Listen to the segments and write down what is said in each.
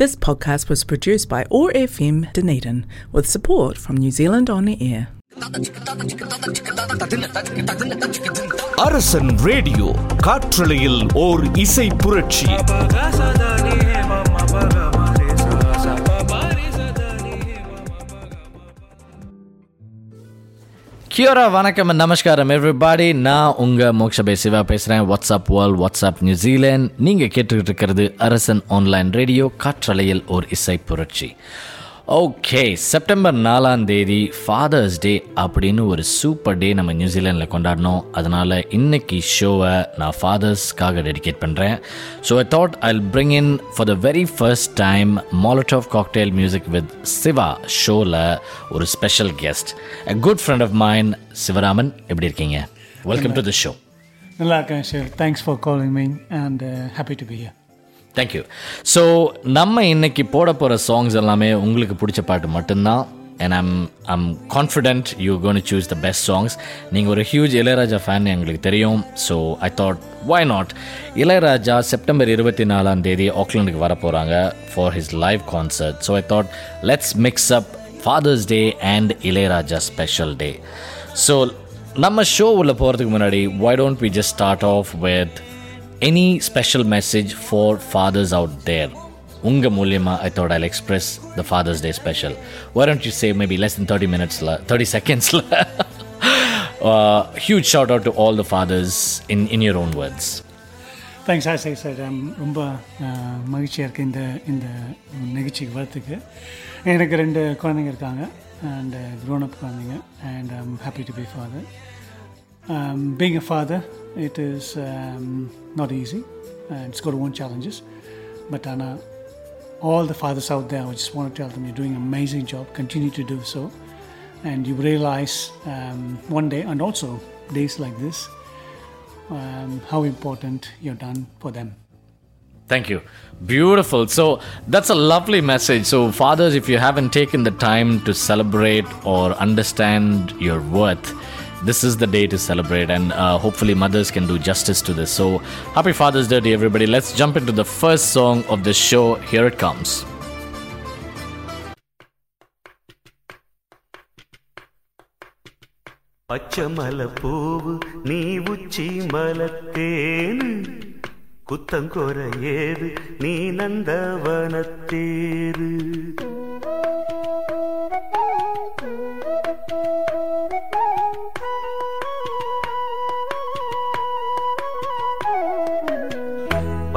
This podcast was produced by OAR FM Dunedin with support from New Zealand On the Air. Arasan radio காற்றலையில் ஓர் இசை புரட்சி கியோரா வணக்கம் நமஸ்காரம் எவ்ரிபாடி நான் உங்கள் மோக்ஷபை சிவா பேசுகிறேன் வாட்ஸ்அப் வேர்ல்ட் வாட்ஸ்அப் நியூசிலாந்து நீங்கள் கேட்டுக்கிட்டு இருக்கிறது அரசன் ஆன்லைன் ரேடியோ காற்றலையில் ஒரு இசை புரட்சி ஓகே செப்டம்பர் நாலாம் தேதி ஃபாதர்ஸ் டே அப்படின்னு ஒரு சூப்பர் டே நம்ம நியூசிலாண்டில் கொண்டாடினோம் அதனால் இன்னைக்கு ஷோவை நான் ஃபாதர்ஸ்க்காக டெடிகேட் பண்ணுறேன் so I thought I bring in for the very first time mallet cocktail music with Shiva ஷோவில் ஒரு special guest a good friend of mine Sivaraman எப்படி இருக்கீங்க? வெல்கம் டு தி ஷோ நல்லா இருக்கேன் sir thanks for calling me and happy to be here thank you so நம்ம இன்னைக்கு போட போகிற சாங்ஸ் எல்லாமே உங்களுக்கு பிடிச்ச பாட்டு மட்டும்தான். And I'm I'm confident you gonna choose the best songs நீங்கள் ஒரு ஹியூஜ் இளையராஜா ஃபேன் எங்களுக்கு தெரியும். So I thought why not Ilaiyaraaja September இருபத்தி நாலாம் தேதி ஆக்லாண்டுக்கு வர போகிறாங்க for his live concert so I thought let's mix up Father's Day and Ilaiyaraaja special day so நம்ம ஷோ உள்ள போகிறதுக்கு முன்னாடி why don't we just start off with any special message for fathers out there உங்கள் மூலியமாக I thought I'll express the Father's Day special want you save maybe less than thirty மினிட்ஸில் thirty செகண்ட்ஸில் huge shout out to all the fathers in in your own words thanks sir சரி sir ரொம்ப மகிழ்ச்சியாக இருக்குது இந்த இந்த நிகழ்ச்சிக்கு வரத்துக்கு எனக்கு ரெண்டு குழந்தைங்க இருக்காங்க அண்ட் க்ரோன் அப் குழந்தைங்க and I'm happy to be father Um, being a father, it is um, not easy. It's got its own challenges. But Anna, all the fathers out there, I just want to tell them you're doing an amazing job. Continue to do so. And you realize um, one day, and also days like this, um, how important you're done for them. Thank you. Beautiful. So that's a lovely message. So, fathers, if you haven't taken the time to celebrate or understand your worth, this is the day to celebrate, and uh, hopefully, mothers can do justice to this. So, happy Father's Day to everybody. Let's jump into the first song of the show. Here it comes.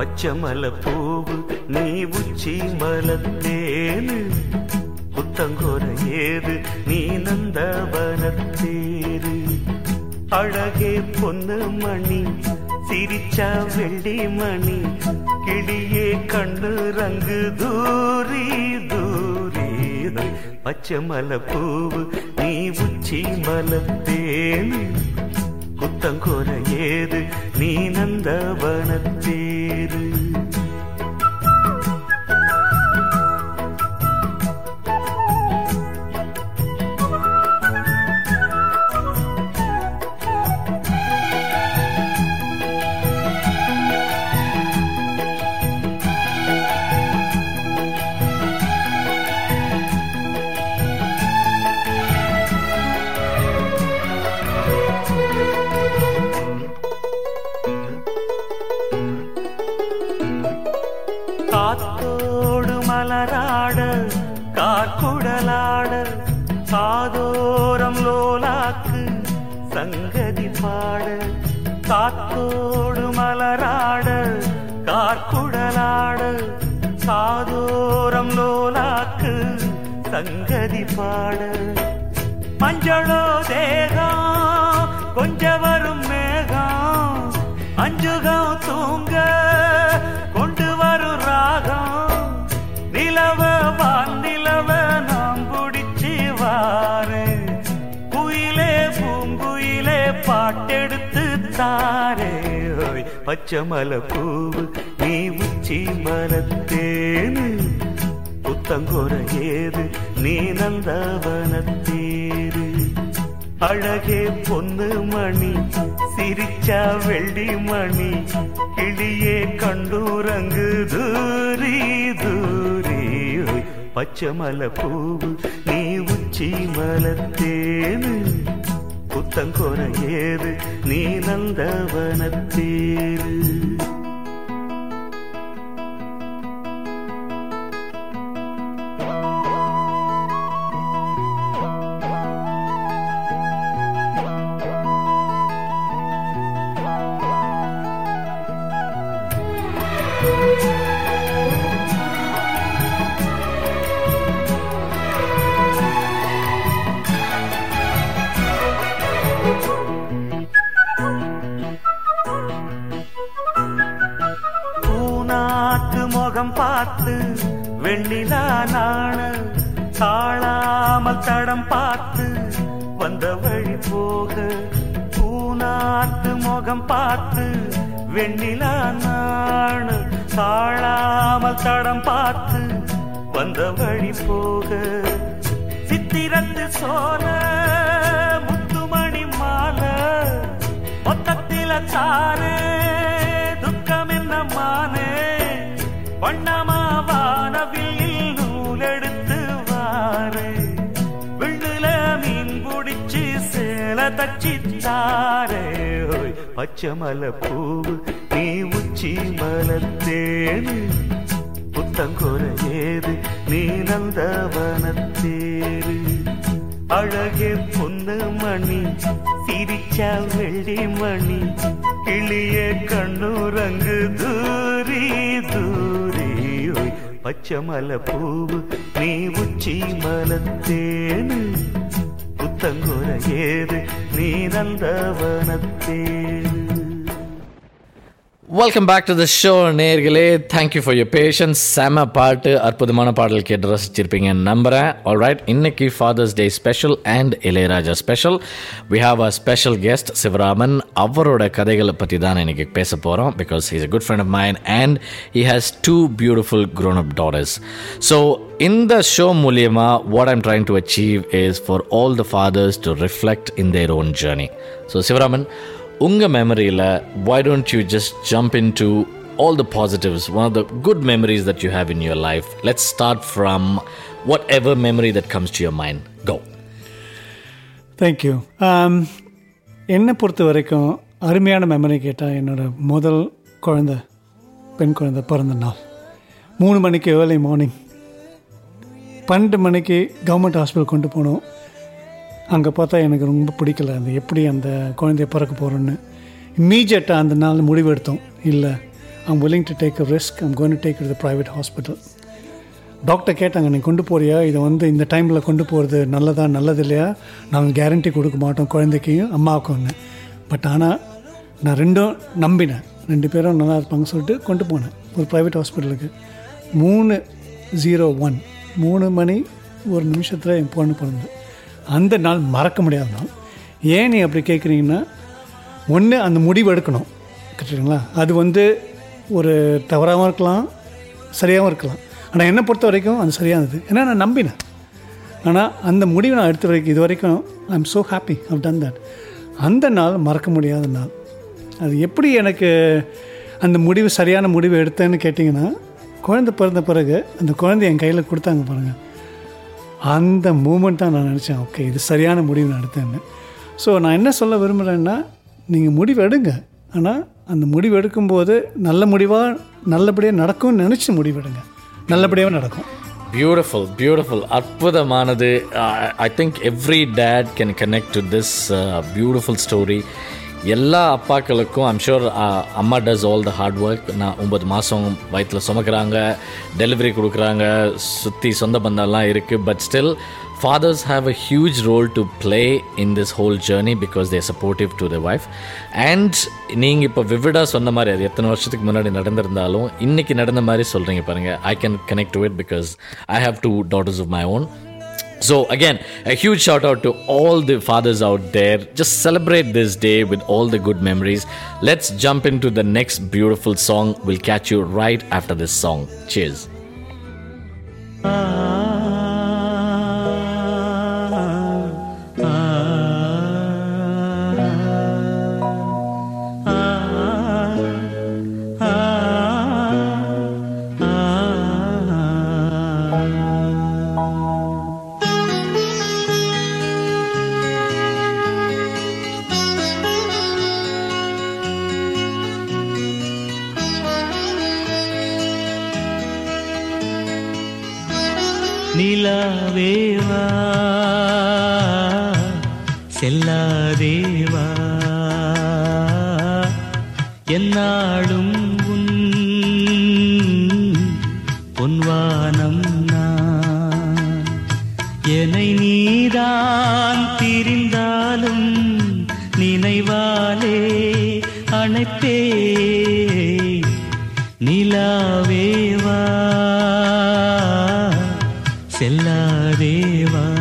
பச்சமல பூவு நீ உச்சி மலத்தேனு புத்தங்கோர ஏது நீ நந்தவனத்தேரு அழகே பொன்னு மணி சிரிச்சா வெள்ளி மணி. கிளியே கண்ணு ரங்கு தூரி தூரி. பச்சை மலை பூவு நீ உச்சி மலத்தேனு குத்தங்கொர ஏது? நீ நந்தவனத்தேரு. காத்தோடு சங்கதி பாட. காத்தோடு மலராட கார்குடலாட சாதோரம் லோலாக்கு சங்கதி பாட. மஞ்சளோ தேகம் கொஞ்ச வரும் மேகம் அஞ்சுகம் தூங்க தாரே ஓய் பச்சை பூவு நீ உச்சி மரத்தேனு புத்தங்கொர ஏது நீ நந்தவனத்தேரு அழகே பொன்னு மணி சிரிச்சா வெள்ளி மணி கிளியே கண்டூரங்கு தூரி தூரி பச்சமல பூவு நீ உச்சி மலத்தேனு புத்தங்கொர ஏது நீ நாண சாழாமல் தடம் பார்த்து வந்த வழி போக பூநாத்து முகம் பார்த்து வெண்ணிலா நாண சாழாமல் தடம் பார்த்து வந்த வழி போக. சித்திரத்து சோல முத்துமணி மாலை மொத்தத்தில சாரே ரட்சித்தாரே பச்சமல பூவு நீ உச்சி மலத்தேனு புத்தங்குறையேது நீ நந்தவனத்தேரு அழகே பொண்ணு மணி சிரிச்ச வெள்ளி மணி கிளிய கண்ணுரங்கு தூரி தூரி. பச்சமல பூவு நீ உச்சி மலத்தேனு புத்தங்கொர ஏது நீ நந்தவனத்தேரு welcome back to the show நேர்களே. Thank you for your patience செம பாட்டு அற்புதமான பாடல் கேட்டு ரசிச்சிருப்பீங்கன்னு நம்புகிறேன் ஆல்ரைட் இன்னைக்கு Father's Day special and Ilaiyaraaja special we have a special guest Sivaraman. அவரோட கதைகளை பற்றி தான் இன்னைக்கு பேச போகிறோம் because is a good friend of mine and he has two beautiful grown up daughters so இந்த ஷோ மூலியமா what I'm trying to achieve is for all the fathers to reflect in their own journey so Sivaraman உங்கள் மெமரியில் why don't you just jump into all the positives one of the good memories that you have in your life let's start from whatever memory that comes to your mind go thank you என்னை பொறுத்த வரைக்கும் அருமையான memory கேட்டால் என்னோட முதல் குழந்தை பெண் குழந்தை பிறந்த நாள் மூணு மணிக்கு ஏர்லி மார்னிங் பன்னெண்டு மணிக்கு கவர்மெண்ட் ஹாஸ்பிட்டல் கொண்டு போனோம் அங்கே பார்த்தா எனக்கு ரொம்ப பிடிக்கல. அந்த எப்படி அந்த குழந்தைய பிறக்க போகிறோன்னு இம்மீடியட்டாக அந்த நாள் முடிவெடுத்தோம். இல்லை I'm willing to take a risk I'm going to take to private hospital doctor கேட்டாங்க நீ கொண்டு போறியா? இதை வந்து இந்த டைமில் கொண்டு போகிறது நல்லதா நல்லது இல்லையா நாங்கள் கேரண்டி கொடுக்க மாட்டோம் குழந்தைக்கும் அம்மாவுக்கும்னு பட் ஆனால் நான் ரெண்டும் நம்பினேன். ரெண்டு பேரும் நல்லா இருப்பாங்க சொல்லிட்டு கொண்டு போனேன். ஒரு ப்ரைவேட் ஹாஸ்பிட்டலுக்கு மூணு ஜீரோ ஒன் மூணு மணி ஒரு நிமிஷத்தில் என் பொண்ணு பிறந்தேன் அந்த நாள் மறக்க முடியாத நாள். ஏன் நீ அப்படி கேட்குறீங்கன்னா ஒன்று அந்த முடிவு எடுக்கணும். கரெக்டுங்களா அது வந்து ஒரு தவறாகவும் இருக்கலாம் சரியாகவும் இருக்கலாம். ஆனால் என்னை பொறுத்த வரைக்கும் அது சரியானது. ஏன்னா நான் நம்பினேன். ஆனால் அந்த முடிவை நான் எடுத்த வரைக்கும் இது வரைக்கும் I am so happy I've done that அந்த நாள் மறக்க முடியாத நாள். அது எப்படி எனக்கு அந்த முடிவு சரியான முடிவு எடுத்தேன்னு கேட்டிங்கன்னா குழந்தை பிறந்த பிறகு அந்த குழந்தை என் கையில் கொடுத்தாங்க பாருங்கள் அந்த மூமெண்ட் தான் நான் நினச்சேன். ஓகே இது சரியான முடிவு நான் எடுத்தேன்னு ஸோ நான் என்ன சொல்ல விரும்புகிறேன்னா நீங்கள் முடிவு எடுங்க. ஆனால் அந்த முடிவு எடுக்கும்போது நல்ல முடிவாக நல்லபடியாக நடக்கும்னு நினச்சி முடிவெடுங்க நல்லபடியாக நடக்கும். பியூட்டிஃபுல் பியூட்டிஃபுல் அற்புதமானது. I think every dad can connect to this beautiful story எல்லா அப்பாக்களுக்கும் ஐம் ஷூர் அம்மா does all the hard work நான் ஒம்பது மாதம் வயிற்றில் சுமக்கிறாங்க டெலிவரி கொடுக்குறாங்க சுற்றி சொந்த பந்தம்லாம் இருக்குது but still fathers have a huge role to play in this whole journey because they're supportive to their wife. And நீங்கள் இப்போ விவிடாக சொன்ன மாதிரி அது எத்தனை வருஷத்துக்கு முன்னாடி நடந்திருந்தாலும் இன்றைக்கி நடந்த மாதிரி சொல்கிறீங்க பாருங்க. I can connect to it because I have two daughters of my own So, again, a huge shout out to all the fathers out there. Just celebrate this day with all the good memories. Let's jump into the next beautiful song. We'll catch you right after this song. Cheers. நிலாவேவா செல்லாதேவா.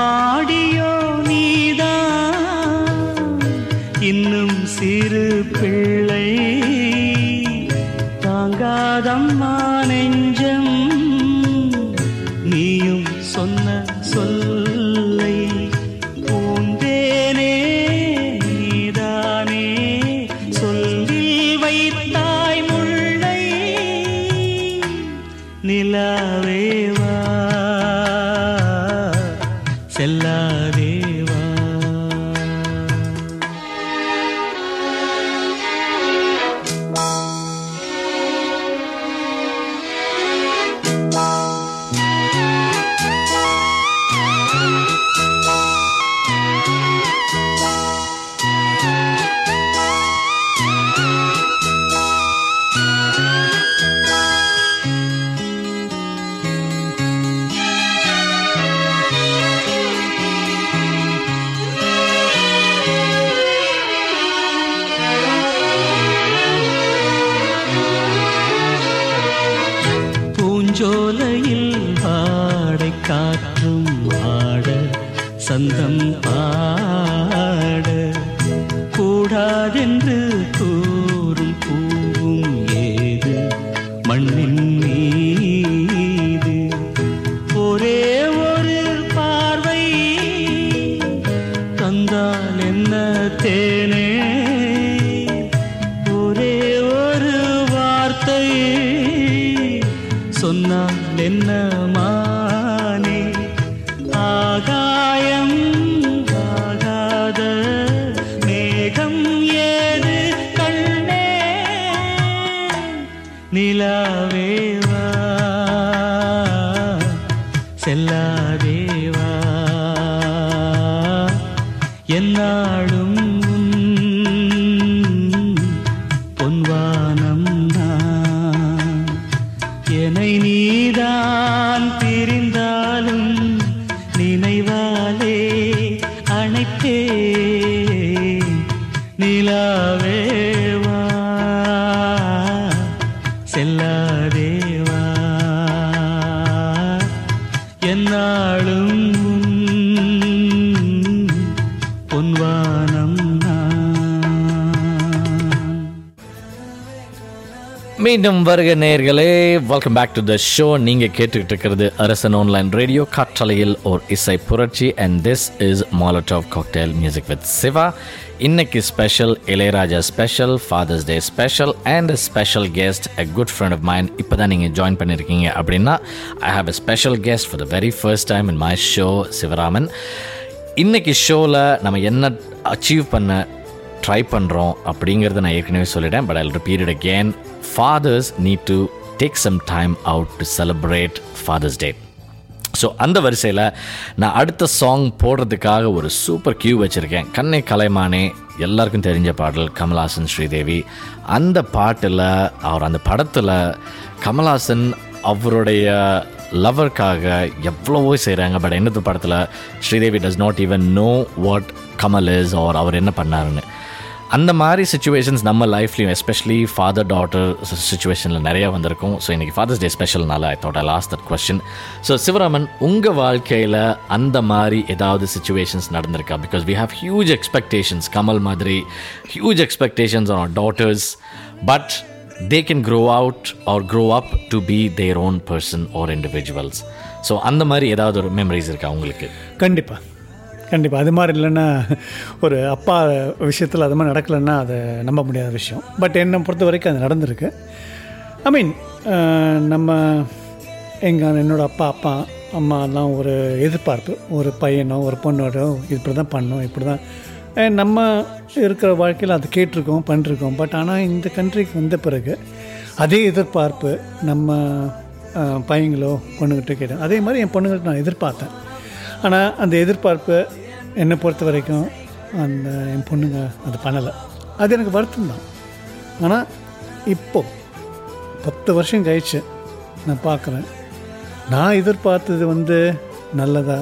மா நிலாவேவா? செல்லாதேவா? என்னாலும் பொன்வானம் மீண்டும் வருக நேர்களே welcome back to the show நீங்கள் கேட்டுக்கிட்டு இருக்கிறது அரசன் ஆன்லைன் ரேடியோ காற்றலையில் ஓர் இசை புரட்சி and this is mallet of cocktail music with Shiva இன்னைக்கு special Ilaiyaraaja special Father's Day special and special guest a good friend of mine இப்போ தான் நீங்கள் ஜாயின் பண்ணியிருக்கீங்க அப்படின்னா I have a special guest for the very first time in my show Sivaraman. இன்னைக்கு ஷோவில் நம்ம என்ன அச்சீவ் பண்ண ட்ரை பண்ணுறோம் அப்படிங்கிறத நான் ஏற்கனவே சொல்லிட்டேன் but I repeat it again fathers need to take some time out to celebrate Father's Day so அந்த வரிசையில் நான் அடுத்த சாங் போடுறதுக்காக ஒரு சூப்பர் கியூ வச்சுருக்கேன். கண்ணை கலைமானே எல்லாருக்கும் தெரிஞ்ச பாடல் கமல்ஹாசன் ஸ்ரீதேவி. அந்த பாட்டில் அவர் அந்த படத்தில் கமல்ஹாசன் அவருடைய லவருக்காக எவ்வளவோ செய்கிறாங்க பட் என்னது படத்தில் Sridevi does not even know what Kamal is அவர் அவர் என்ன பண்ணாருன்னு. அந்த மாதிரி சுச்சுவேஷன்ஸ் நம்ம லைஃப்லையும் எஸ்பெஷலி ஃபாதர் டாட்டர் சுச்சுவேஷனில் நிறைய வந்திருக்கும். ஸோ இன்றைக்கி fathers day ஸ்பெஷல்னால I thought I last that question so Sivaraman உங்கள் வாழ்க்கையில் அந்த மாதிரி ஏதாவது சுச்சுவேஷன்ஸ் நடந்திருக்கா? Because we have huge expectations Kamal மாதிரி huge expectations on daughters but they can grow out or grow up to be their own person or individuals so அந்த மாதிரி ஏதாவது ஒரு மெமரிஸ் இருக்கா உங்களுக்கு? கண்டிப்பாக கண்டிப்பாக அது மாதிரி இல்லைன்னா ஒரு அப்பா விஷயத்தில் அது மாதிரி நடக்கலைன்னா அதை நம்ப முடியாத விஷயம். பட் என்னை பொறுத்த வரைக்கும் அது நடந்திருக்கு. ஐ மீன் நம்ம எங்கள் என்னோட அப்பா அப்பா அம்மாலாம் ஒரு எதிர்பார்ப்பு. ஒரு பையனோ ஒரு பொண்ணோடோ இப்படி தான் பண்ணோம் இப்படி தான். நம்ம இருக்கிற வாழ்க்கையில் அது கேட்டிருக்கோம் பண்ணிருக்கோம். பட் ஆனால் இந்த கண்ட்ரிக்கு வந்த பிறகு அதே எதிர்பார்ப்பு நம்ம பையங்களோ பொண்ணுக்கிட்ட கேட்டேன். அதே மாதிரி என் பொண்ணுங்கள்ட்ட நான் எதிர்பார்த்தேன். ஆனால் அந்த எதிர்பார்ப்பு என்னை பொறுத்த வரைக்கும் அந்த என் பொண்ணுங்க அது பண்ணலை. அது எனக்கு வருத்தம் தான். ஆனால் இப்போது பத்து வருஷம் கழிச்சு நான் பார்க்குறேன். நான் எதிர்பார்த்தது வந்து நல்லதா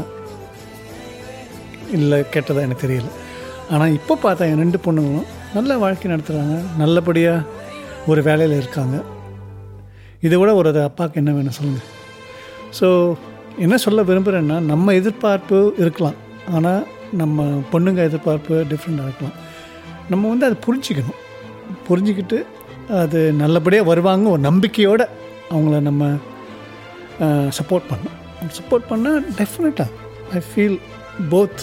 இல்லை கெட்டதா எனக்கு தெரியல. ஆனால் இப்போ பார்த்தா என் ரெண்டு பொண்ணுங்களும் நல்ல வாழ்க்கை நடத்துகிறாங்க நல்லபடியாக ஒரு வேலையில் இருக்காங்க. இதை விட ஒரு அப்பாவுக்கு என்ன வேணும் சொல்லுங்கள் ஸோ என்ன சொல்ல விரும்புகிறேன்னா நம்ம எதிர்பார்ப்பு இருக்கலாம். ஆனால் நம்ம பொண்ணுங்க எதிர்பார்ப்பு டிஃப்ரெண்ட்டாக இருக்கலாம். நம்ம வந்து அதை புரிஞ்சிக்கணும். புரிஞ்சுக்கிட்டு அது நல்லபடியாக வருவாங்க ஒரு நம்பிக்கையோடு அவங்கள நம்ம சப்போர்ட் பண்ணணும். சப்போர்ட் பண்ணால் டெஃபினட்டாக I feel both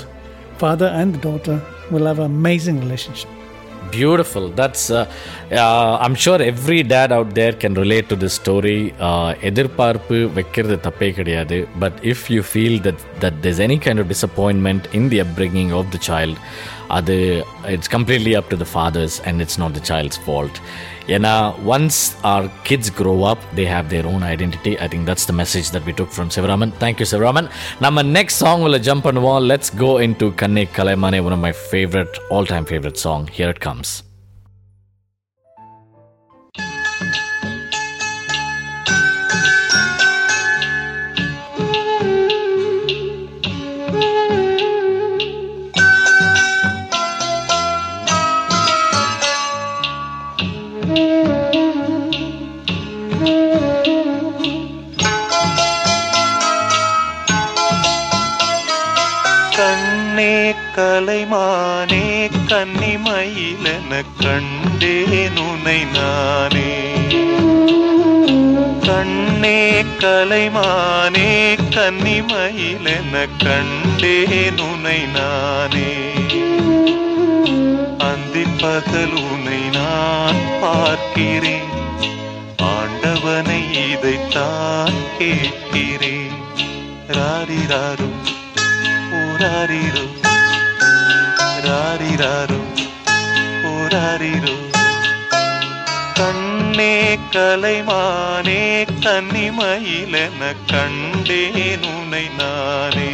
father and daughter will have amazing relationship. Beautiful. That's, uh, uh, I'm sure every dad out there can relate to this story. Uh, எதிர்பார்ப்பு வைக்கிறது தப்பே கிடையாது but if you feel that that there's any kind of disappointment in the upbringing of the child அது it's completely up to the fathers and it's not the child's fault ஏன்னா once our kids grow up they have their own identity I think that's the message that we took from Sivaraman thank you Sivaraman நம்ம next song உள்ள jump பண்ணுவோம். Let's go in to கண்ணே கலைமானே one of my favourite all time favourite song here it comes கலைமானே கன்னிமயிலென கண்டேன் உனை நானே. கண்ணே கலைமானே கன்னிமயிலென கண்டேன் உனை நானே. அந்தி பகல் உனை நான் பார்க்கிறேன். ஆண்டவனை இதைத்தான் கேட்கிறேன். ராரிராரும் ஓராரிரோ ராரிராரோ ஓராரிரோ கண்ணே கலைமானே கன்னிமயிலென கண்டேன் உனை நானே.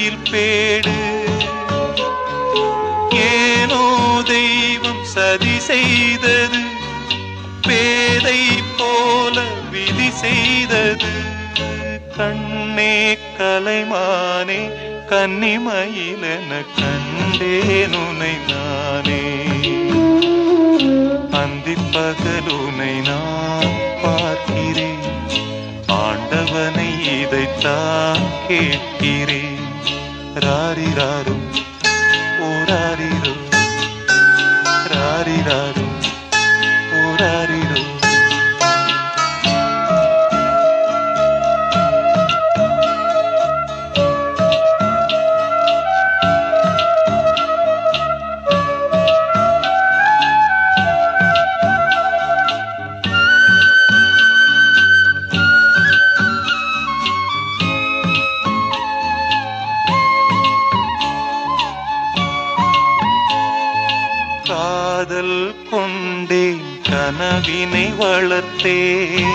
குயில் பேடு. ஏனோ தெய்வம் சதி செய்தது பேதை போல விதி செய்தது. கண்ணே கலைமானே கன்னிமயிலென கண்டேன் உனை நானே. அந்திப்பகலுனை நான் பார்க்கிறேன் ஆண்டவனை இதைத்தான் கேட்கிறேன். ராரிராரும் ஓராரிரும் ராரிராரும் ஓராரி கொண்டேன் கனவினை வளர்த்தேன்.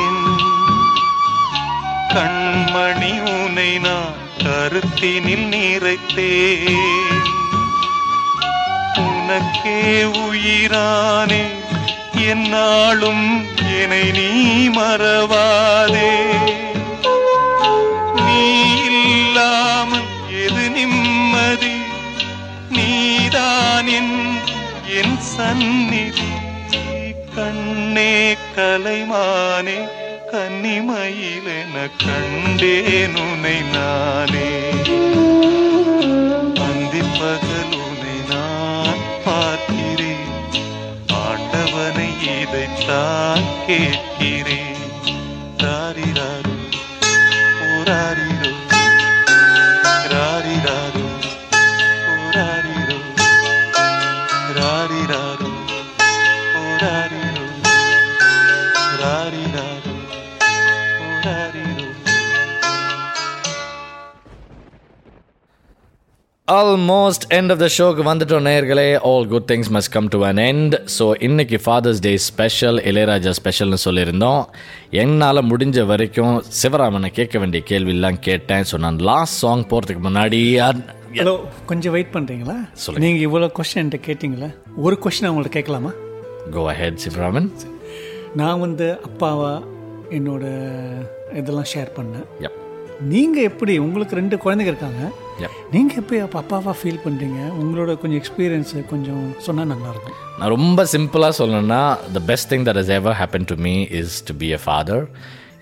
கண்மணி உனை நான் கருத்தினில் நிறைத்தேன். உனக்கே உயிரானே என்னாலும் என்னை நீ மறவாதே. நீ இல்லாமல் எது நிம்மதி? நீதான் என் என் சந்நிதி. கண்ணே கலைமானே கன்னிமயிலென கண்டேன் உனை நானே. அந்தி பகல் உனை நான் பார்க்கிறேன். ஆண்டவனை இதைத்தான் கேட்கிறேன். தாரிராரு ஓராரிரோ ஆல்மோஸ்ட் எண்ட் ஆஃப் த ஷோக்கு வந்துட்டோம் நேர்களே all good things must come to an end so இன்னைக்கு ஃபாதர்ஸ் டே ஸ்பெஷல் இளையராஜா ஸ்பெஷல்னு சொல்லியிருந்தோம். என்னால் முடிஞ்ச வரைக்கும் சிவராமனை கேட்க வேண்டிய கேள்வியெல்லாம் கேட்டேன். ஸோ நான் லாஸ்ட் சாங் போகிறதுக்கு முன்னாடி ஹலோ கொஞ்சம் வெயிட் பண்ணுறீங்களா சொல்லுங்க. நீங்கள் இவ்வளோ கொஸ்டின் என்கிட்ட கேட்டிங்களா? ஒரு கொஸ்டின் அவங்கள்ட்ட கேட்கலாமா? Go ahead Sivaraman. நான் வந்து அப்பாவா என்னோட இதெல்லாம் ஷேர் பண்ணேன். நீங்கள் எப்படி உங்களுக்கு ரெண்டு குழந்தைங்க இருக்காங்க. நீங்கள் எப்படி அப்போ அப்பாவா ஃபீல் பண்ணுறீங்க உங்களோட கொஞ்சம் எக்ஸ்பீரியன்ஸு கொஞ்சம் சொன்னால் நல்லாயிருக்கும் நான் ரொம்ப சிம்பிளாக சொல்லணும்னா the best thing that is ever happen to me is to be a father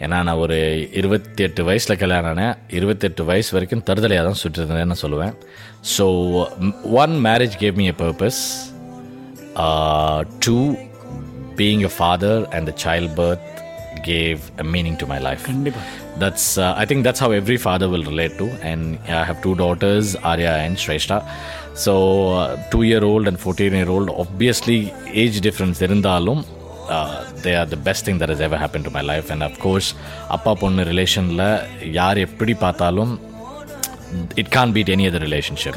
ஏன்னா நான் ஒரு இருபத்தி எட்டு வயசில் கல்யாணம் ஆனேன். இருபத்தெட்டு வயசு வரைக்கும் தருதலையாக தான் சுற்றிருந்தேன்னு நான் சொல்லுவேன். So one marriage gave me a purpose to being a father and the child birth gave a meaning to my life கண்டிப்பாக that's uh, i think that's how every father will relate to and i have two daughters arya and shrestha so uh, two year old and 14 year old obviously age difference irundalum uh, they are the best thing that has ever happened to my life and of course அப்பா பொண்ணு ரிலேஷனில் யார் எப்படி பார்த்தாலும் it can't beat any other relationships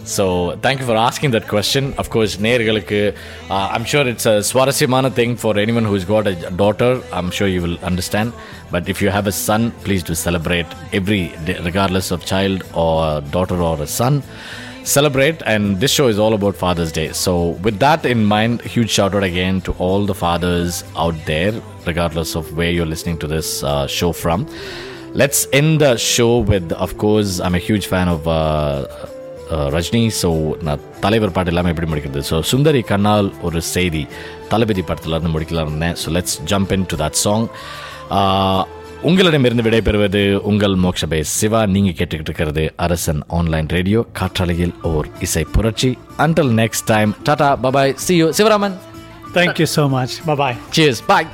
கண்டிப்பாக so thank you for asking that question of course நேர்களுக்கு uh, i'm sure it's a சுவாரஸ்யமான thing for anyone who's got a daughter i'm sure you will understand but if you have a son please do celebrate every day regardless of child or daughter or a son celebrate and this show is all about father's day so with that in mind huge shout out again to all the fathers out there regardless of where you're listening to this uh, show from let's end the show with of course i'm a huge fan of uh, ah Rajini. So நான் தலைவர் பாட்டு எல்லாமே எப்படி முடிக்கிறது? So சுந்தரி கண்ணால் ஒரு செய்தி தளபதி படத்துல இருந்து முடிக்கலாம் இருந்தேன். So let's jump in to that song உங்களிடமிருந்து விடைபெறுவது உங்கள் மோக்ஷபே சிவா. நீங்கள் கேட்டுக்கிட்டு இருக்கிறது அரசன் ஆன்லைன் ரேடியோ காற்றாலையில் ஓர் இசை புரட்சி. Until next time tata bye bye see you Sivaraman. Thank you so much bye cheers bye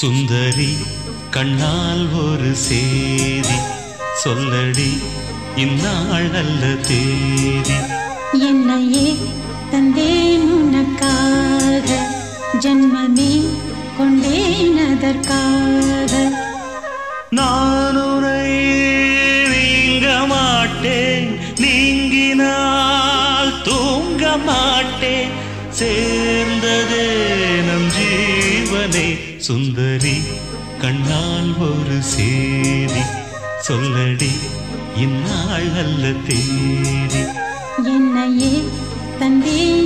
சுந்தரி கண்ணால் ஒரு சேதி. சொல்லடி இந்நாள் நல்ல தேதி. என்னையே தந்தேன் உனக்காக. ஜன்மமே கொண்டேன் அதற்காக. நான் உரை நீங்க மாட்டேன் நீங்கினால் தூங்க மாட்டேன் சேர்ந்ததே கண்ணால் ஒரு சேதி. சொல்லடி இந்நாள் அல்ல தேதி. என்னையே தந்தேன்.